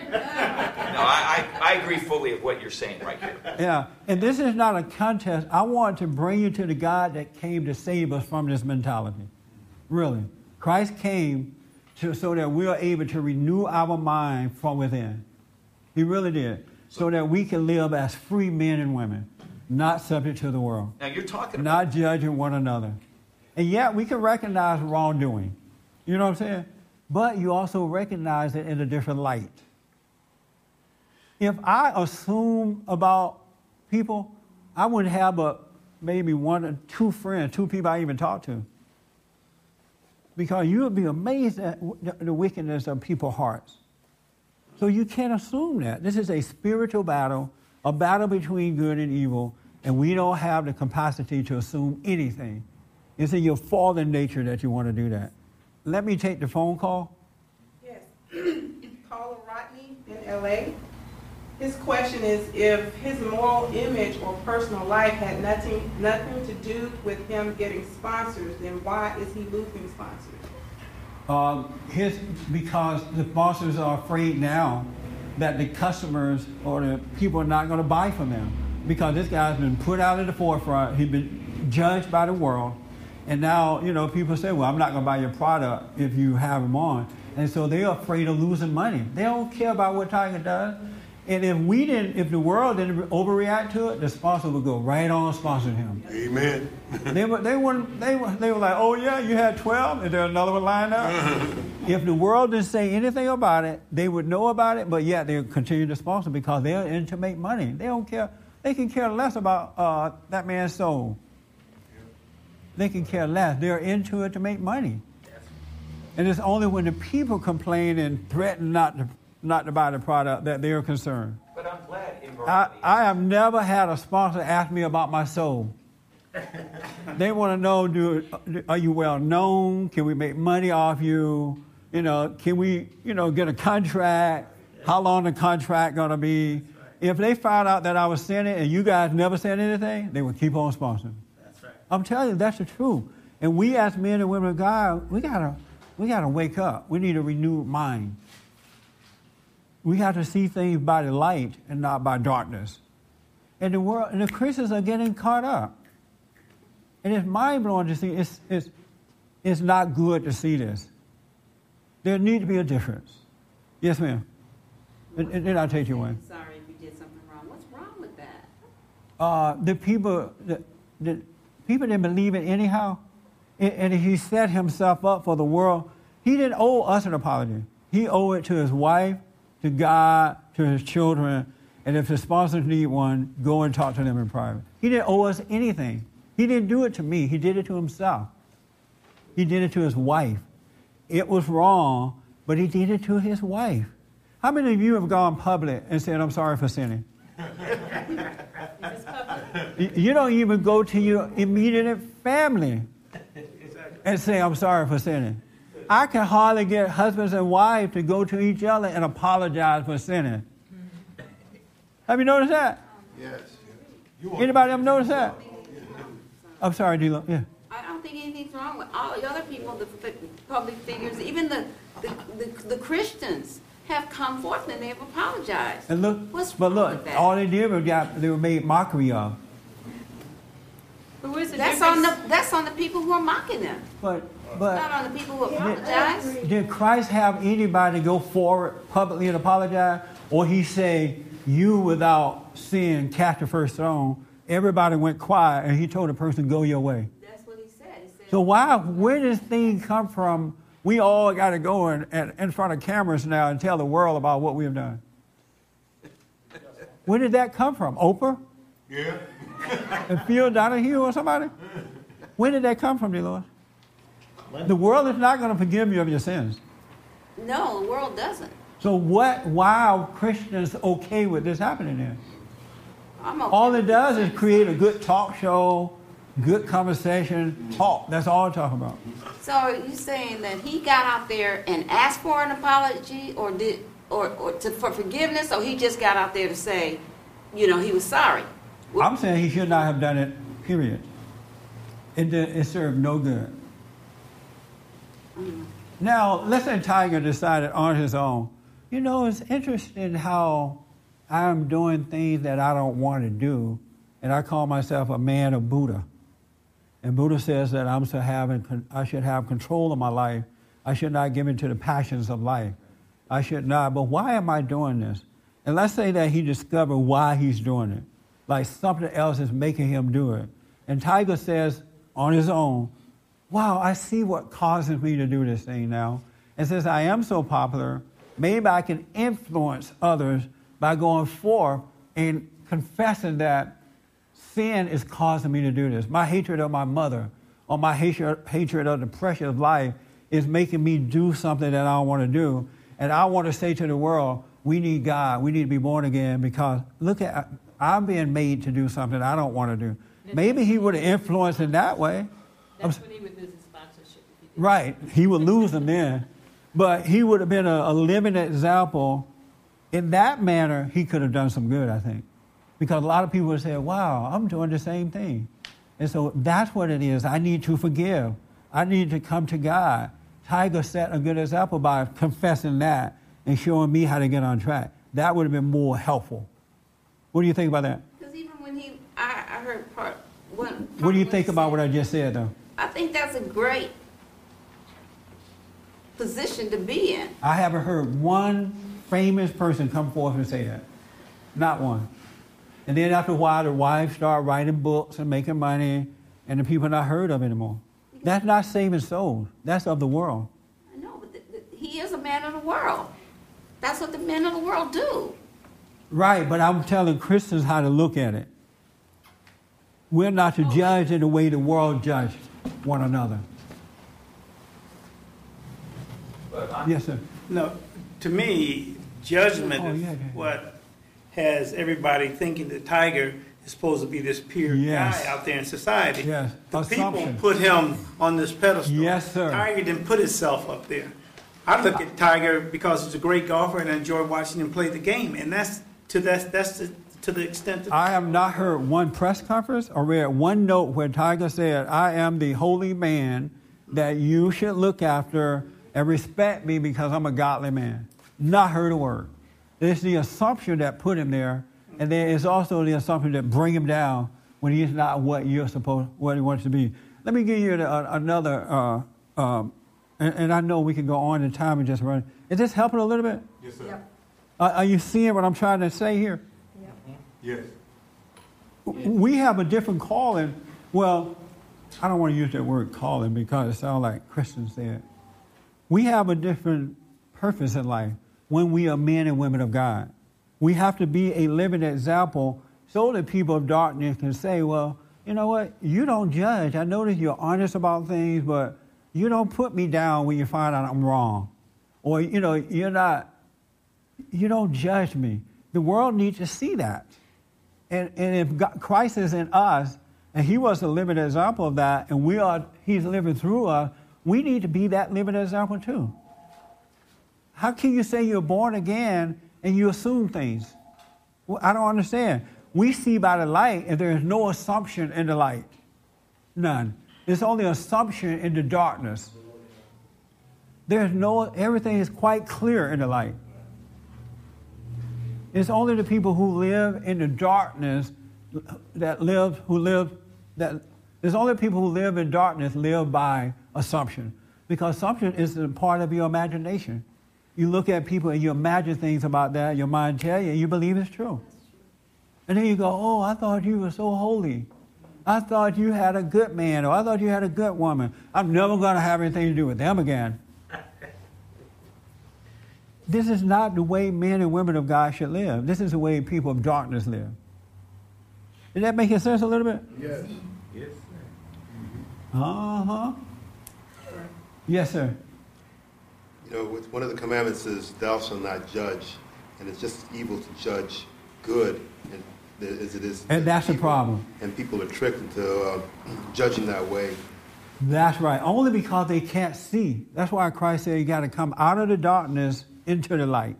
I, I, agree fully with what you're saying right here Yeah, and this is not a contest. I want to bring you to the God that came to save us from this mentality. Really. Christ came to, so that we are able to renew our mind from within. He really did. So that we can live as free men and women, not subject to the world, now you're talking about not judging one another. And yet we can recognize wrongdoing. You know what I'm saying? But you also recognize it in a different light. If I assume about people, I wouldn't have but maybe one or two friends, two people I even talk to. Because you would be amazed at the- wickedness of people's hearts. So you can't assume that. This is a spiritual battle, a battle between good and evil, and we don't have the capacity to assume anything. It's in your fallen nature that you want to do that. Let me take the phone call. Yes. <clears throat> Caller Rodney in LA. His question is if his moral image or personal life had nothing, nothing to do with him getting sponsors, then why is he losing sponsors? Um, his, because the sponsors are afraid now that the customers or the people are not going to buy from them because this guy's been put out in the forefront. He's been judged by the world, and now you know people say, "Well, I'm not going to buy your product if you have him on," and so they're afraid of losing money. They don't care about what Tiger does. And if we didn't, if the world didn't overreact to it, the sponsor would go right on sponsoring him. Amen. they were they were they were they were like, oh yeah, you had twelve. Is there another one lined up? <laughs> if the world didn't say anything about it, they would know about it, but yet they continue to sponsor because they're in to make money. They don't care. They can care less about uh, that man's soul. They can care less. They're into it to make money. And it's only when the people complain and threaten not to not to buy the product that they're concerned. but I'm glad I, I have never had a sponsor ask me about my soul. <laughs> they want to know, do, are you well known? Can we make money off you? You know, can we, you know, get a contract? How long the contract going to be? If they found out that I was sinning and you guys never said anything, they would keep on sponsoring. That's right. I'm telling you, that's the truth. And we as men and women of God, we gotta, we gotta wake up. We need a renewed mind. We have to see things by the light and not by darkness. And the world and the Christians are getting caught up. And it's mind blowing to see it's, it's, it's not good to see this. There needs to be a difference. Yes, ma'am. And, and then I'll take you away. Sorry if you did something wrong. What's wrong with that? uh, the people the, the people didn't believe it anyhow, and, and he set himself up for the world. He didn't owe us an apology. He owed it to his wife, to God, to his children, and if his sponsors need one, go and talk to them in private. He didn't owe us anything. He didn't do it to me. He did it to himself. He did it to his wife. It was wrong, but he did it to his wife. How many of you have gone public and said, "I'm sorry for sinning"? <laughs> You don't even go to your immediate family and say, I'm sorry for sinning. I can hardly get husbands and wives to go to each other and apologize for sinning. Have you noticed that? Yes. Anybody ever noticed that? I'm sorry, D-Lo. Yeah. I don't think anything's wrong with all the other people, the public figures, even the, the, the, the Christians have come forth and they've apologized. And look, What's but look, with that? all they did was got, they were made mockery of. But where's the that's on the that's on the people who are mocking them. But, Not but on the people who apologize. did Christ have anybody go forward publicly and apologize? Or he say, you without sin cast the first stone? Everybody went quiet and he told the person, go your way. That's what he said. He said So why, where does this thing come from we all got to go in, in, in front of cameras now and tell the world about what we have done. Where did that come from? Oprah? Yeah. And Phil Donahue or somebody? Where did that come from, Dolores? The world is not going to forgive you of your sins. No, the world doesn't. So what? Why are Christians okay with this happening then? I'm okay. All it does is create a good talk show, good conversation, talk. That's all I'm talking about. So are you saying that he got out there and asked for an apology, or did, or, or to, for forgiveness, or he just got out there to say, you know, he was sorry? I'm saying he should not have done it. Period. It it served no good. Now, let's say Tiger decided on his own. You know, it's interesting how I'm doing things that I don't want to do, and I call myself a man of Buddha. And Buddha says that I'm to have, I should have control of my life. I should not give in to the passions of life. I should not. But why am I doing this? And let's say that he discovered why he's doing it. Like something else is making him do it. And Tiger says on his own, Wow, I see what causes me to do this thing now. And since I am so popular, maybe I can influence others by going forth and confessing that sin is causing me to do this. My hatred of my mother or my hatred, of the pressure of life is making me do something that I don't want to do. And I want to say to the world, we need God. We need to be born again because look at, I'm being made to do something I don't want to do. Maybe he would have influenced in that way. That's when he would lose his sponsorship. he. Right. He would lose them then. But he would have been a, a living example. In that manner, he could have done some good, I think. Because a lot of people would say, wow, I'm doing the same thing. And so that's what it is. I need to forgive. I need to come to God. Tiger set a good example by confessing that and showing me how to get on track. That would have been more helpful. What do you think about that? Because even when he, I, I heard part, one. What do you think about said- what I just said, though? I think that's a great position to be in. I haven't heard one famous person come forth and say that. Not one. And then after a while, the wives start writing books and making money, and the people not heard of anymore. That's not saving souls. That's of the world. I know, but th- th- he is a man of the world. That's what the men of the world do. Right, but I'm telling Christians how to look at it. We're not to judge in the way the world judged one another. Yes, sir. No, to me, judgment Oh, is yeah, yeah. what has everybody thinking that Tiger is supposed to be this pure Yes. guy out there in society. Yes. The Assumption. people put him on this pedestal. Yes, sir. Tiger didn't put himself up there. I look at Tiger because he's a great golfer and I enjoy watching him play the game, and that's to that that's to, to the extent that I have not heard one press conference or read one note where Tiger said, I am the holy man that you should look after and respect me because I'm a godly man. Not heard a word. It's the assumption that put him there, and there is also the assumption that bring him down when he's not what you're supposed, what he wants to be. Let me give you a, another, uh, um, and, and I know we can go on in time and just run. Is this helping a little bit? Yes, sir. Yep. Uh, are you seeing what I'm trying to say here? Yes. we have a different calling. Well, I don't want to use that word calling because it sounds like Christians say it. We have a different purpose in life when we are men and women of God. We have to be a living example so that people of darkness can say, well, you know what? You don't judge. I notice you're honest about things, but you don't put me down when you find out I'm wrong. Or, you know, you're not, you don't judge me. The world needs to see that. And, and if God, Christ is in us, and He was a living example of that, and we are, He's living through us, we need to be that living example too. How can you say you're born again and you assume things? Well, I don't understand. We see by the light, and there is no assumption in the light. None. There's only assumption in the darkness. There's no, everything is quite clear in the light. It's only the people who live in the darkness that live, who live, that, there's only people who live in darkness live by assumption. Because assumption is a part of your imagination. You look at people and you imagine things about that, your mind tell you, you believe it's true. And then you go, oh, I thought you were so holy. I thought you had a good man, or I thought you had a good woman. I'm never going to have anything to do with them again. This is not the way men and women of God should live. This is the way people of darkness live. Did that make sense a little bit? Yes. Yes. Sir. Uh huh. Yes, sir. You know, with- one of the commandments is thou shalt not judge, and it's just evil to judge good and, as it is. And that's the problem. And people are tricked into uh, <clears throat> judging that way. That's right. Only because they can't see. That's why Christ said you got to come out of the darkness into the light.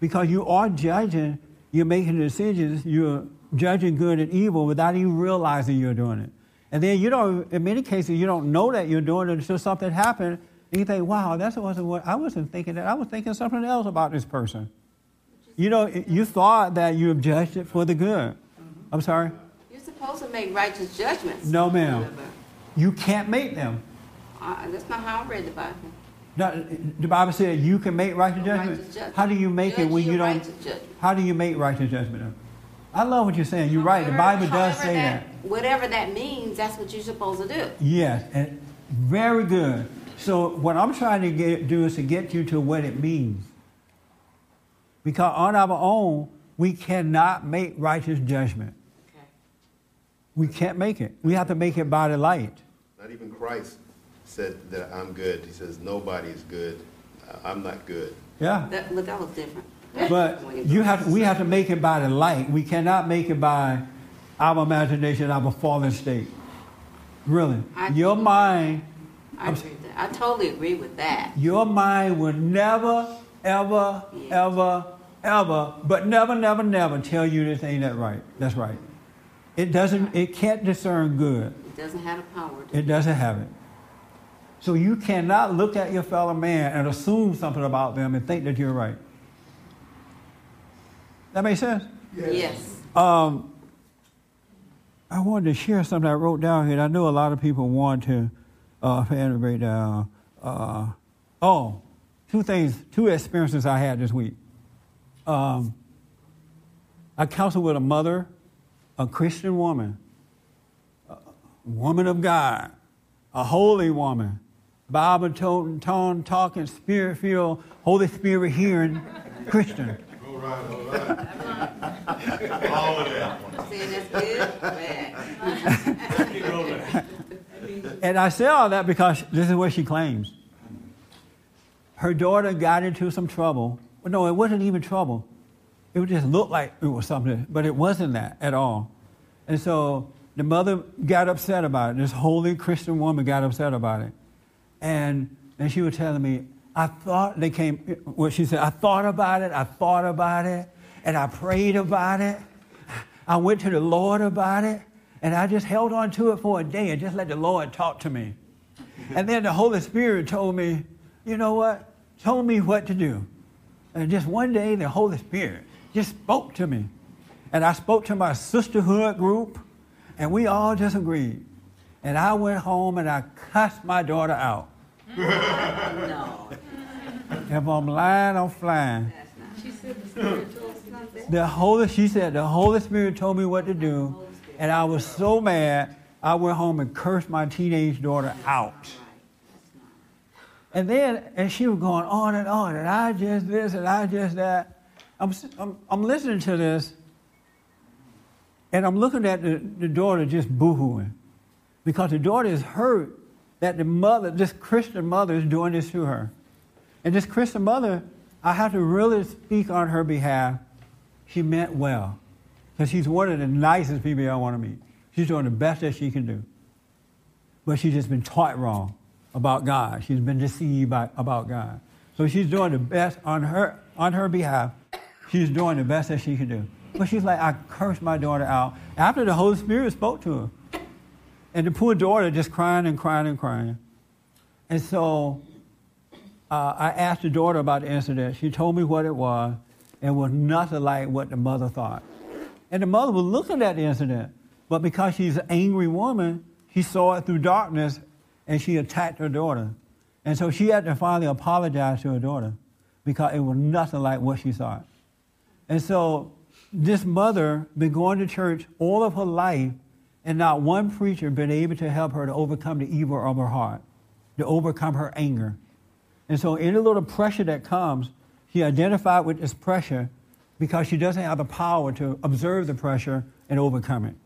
Because you are judging, you're making decisions, you're judging good and evil without even realizing you're doing it. And then you don't, in many cases, you don't know that you're doing it until something happened. And you think, wow, that wasn't what, I wasn't thinking that. I was thinking something else about this person. You know, you thought that you have judged it for the good. I'm sorry? You're supposed to make righteous judgments. No, ma'am. You can't make them. Uh, that's not how I read the Bible. No, the Bible says you can make righteous judgment. Righteous judgment. How do you make it when you don't? How do you make righteous judgment? I love what you're saying. You're right. The Bible does say that. Whatever that means, that's what you're supposed to do. Yes, and very good. So what I'm trying to get, do is to get you to what it means. Because on our own, we cannot make righteous judgment. Okay. We can't make it. We have to make it by the light. Not even Christ said that I'm good. He says nobody is good. Uh, I'm not good. Yeah. That, look, that was different. But <laughs> you have, we have to make it by the light. We cannot make it by our imagination, our fallen state. Really. I- Your mind, I agree that. I totally agree with that. your mind will never, ever, ever, ever, but never, never, never tell you this ain't that right. That's right. It doesn't, it can't discern good. It doesn't have the power to. It doesn't have it. So you cannot look at your fellow man and assume something about them and think that you're right. That makes sense? Yes. Um, I wanted to share something I wrote down here. I know a lot of people want to uh, fan to break down. Uh, oh, two things, two experiences I had this week. Um, I counseled with a mother, a Christian woman, a woman of God, a holy woman, Bible toting, tongue talking, spirit filled, Holy Spirit hearing Christian. All right, all right. All of that. Saying that's good? <laughs> And I say all that because this is what she claims. Her daughter got into some trouble. Well, no, it wasn't even trouble. It would just look like it was something, but it wasn't that at all. And so the mother got upset about it. This holy Christian woman got upset about it. And, and she was telling me, I thought they came, well, she said, I thought about it, I thought about it, and I prayed about it. I went to the Lord about it, and I just held on to it for a day and just let the Lord talk to me. And then the Holy Spirit told me, you know what? Told me what to do. And just one day, the Holy Spirit just spoke to me. And I spoke to my sisterhood group, and we all just agreed. And I went home and I cussed my daughter out. <laughs> No. If I'm lying, I'm flying. She said the spirit told. The Holy, she said, the Holy Spirit told me what to do, and I was so mad, I went home and cursed my teenage daughter out. And then, and she was going on and on, and I just this and I just that. I'm, I'm, I'm listening to this, and I'm looking at the, the daughter just boohooing because the daughter is hurt that the mother, this Christian mother, is doing this to her. And this Christian mother, I have to really speak on her behalf. She meant well because she's one of the nicest people I want to meet. She's doing the best that she can do. But she's just been taught wrong about God. She's been deceived by, about God. So she's doing the best on her, on her behalf. She's doing the best that she can do. But she's like, I cursed my daughter out after the Holy Spirit spoke to her. And the poor daughter just crying and crying and crying. And so uh, I asked the daughter about the incident. She told me what it was. It was nothing like what the mother thought. And the mother was looking at the incident, but because she's an angry woman, she saw it through darkness and she attacked her daughter. And so she had to finally apologize to her daughter because it was nothing like what she thought. And so this mother been going to church all of her life and not one preacher been able to help her to overcome the evil of her heart, to overcome her anger. And so any little pressure that comes, she identified with this pressure because she doesn't have the power to observe the pressure and overcome it.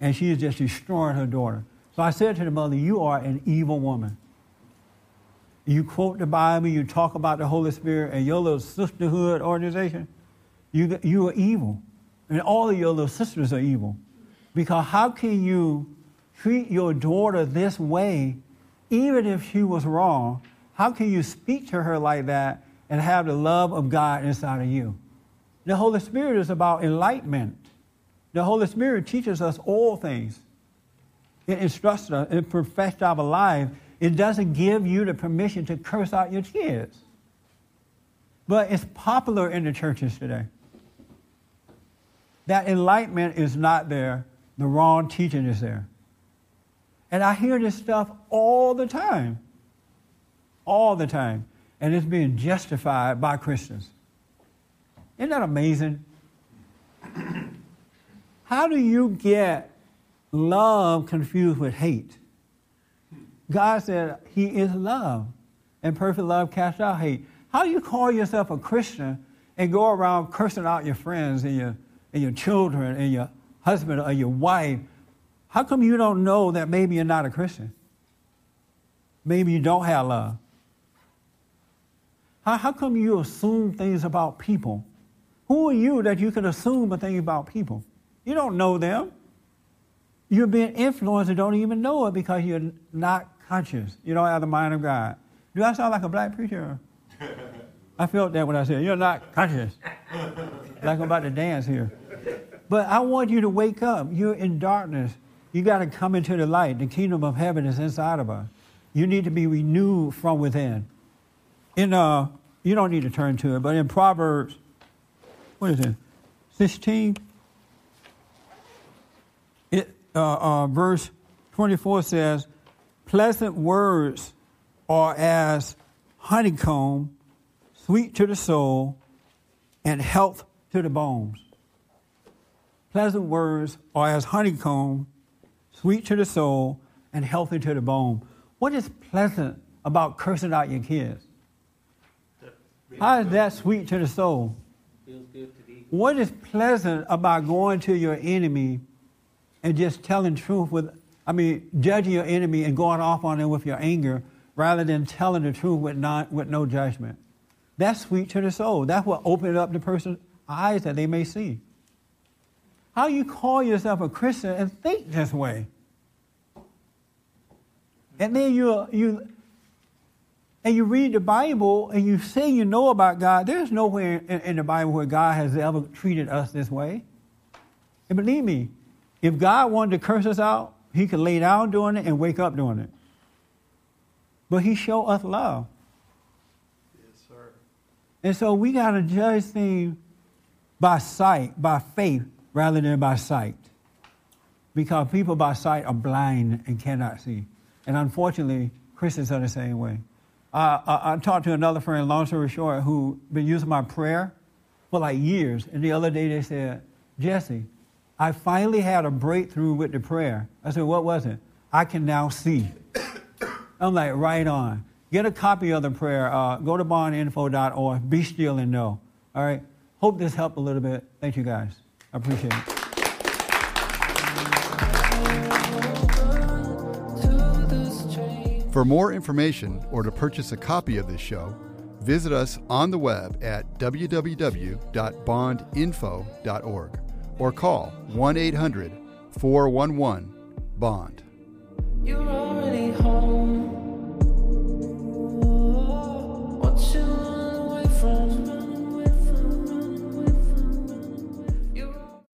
And she is just destroying her daughter. So I said to the mother, You are an evil woman. You quote the Bible, you talk about the Holy Spirit, and your little sisterhood organization, you, you are evil. And all of your little sisters are evil. Because how can you treat your daughter this way, even if she was wrong? How can you speak to her like that and have the love of God inside of you? The Holy Spirit is about enlightenment. The Holy Spirit teaches us all things. It instructs us, it perfects our life. It doesn't give you the permission to curse out your kids. But it's popular in the churches today. That enlightenment is not there, the wrong teaching is there. And I hear this stuff all the time. All the time. And it's being justified by Christians. Isn't that amazing? <clears throat> How do you get love confused with hate? God said He is love, and perfect love casts out hate. How do you call yourself a Christian and go around cursing out your friends and your, and your children and your husband or your wife? How come you don't know that maybe you're not a Christian? Maybe you don't have love. How, how come you assume things about people? Who are you that you can assume a thing about people? You don't know them. You're being influenced and don't even know it because you're not conscious. You don't have the mind of God. Do I sound like a black preacher? <laughs> I felt that when I said, You're not conscious. like I'm about to dance here. But I want you to wake up. You're in darkness. You got to come into the light. The kingdom of heaven is inside of us. You need to be renewed from within. In uh, you don't need to turn to it, but in Proverbs, what is it, 16? It, uh, uh, verse 24 says, Pleasant words are as honeycomb, sweet to the soul, and health to the bones. Pleasant words are as honeycomb, sweet to the soul, and healthy to the bone. What is pleasant about cursing out your kids? How is that sweet to the soul? What is pleasant about going to your enemy and just telling truth with, I mean, judging your enemy and going off on them with your anger rather than telling the truth with, not, with no judgment? That's sweet to the soul. That's what opens up the person's eyes that they may see. How you call yourself a Christian and think this way? And then you, you, and you read the Bible and you say you know about God, there's nowhere in, in, the Bible where God has ever treated us this way. And believe me, if God wanted to curse us out, he could lay down doing it and wake up doing it. But he showed us love. Yes, sir. And so we got to judge things by sight, by faith, rather than by sight. Because people by sight are blind and cannot see. And unfortunately, Christians are the same way. Uh, I, I, talked to another friend, long story short, who been using my prayer for like years. And the other day they said, Jesse, I finally had a breakthrough with the prayer. I said, what was it? I can now see. <coughs> I'm like, right on. Get a copy of the prayer. Uh, go to bondinfo.org. Be still and know. All right. Hope this helped a little bit. Thank you guys. I appreciate it. For more information or to purchase a copy of this show, visit us on the web at www.bondinfo.org or call 1 800 411 BOND.